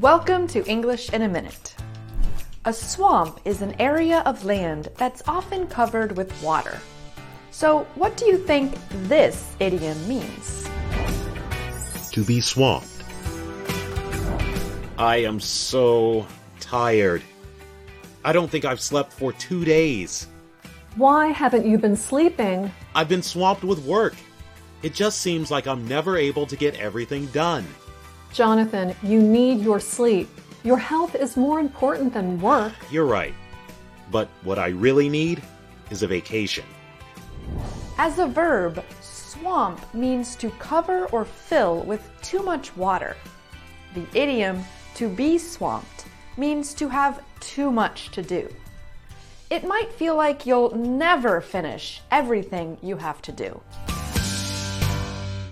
Welcome to English in a Minute. A swamp is an area of land that's often covered with water. So, what do you think this idiom means? To be swamped. I am so tired. I don't think I've slept for two days. Why haven't you been sleeping? I've been swamped with work. It just seems like I'm never able to get everything done. Jonathan, you need your sleep. Your health is more important than work. You're right. But what I really need is a vacation. As a verb, swamp means to cover or fill with too much water. The idiom to be swamped means to have too much to do. It might feel like you'll never finish everything you have to do.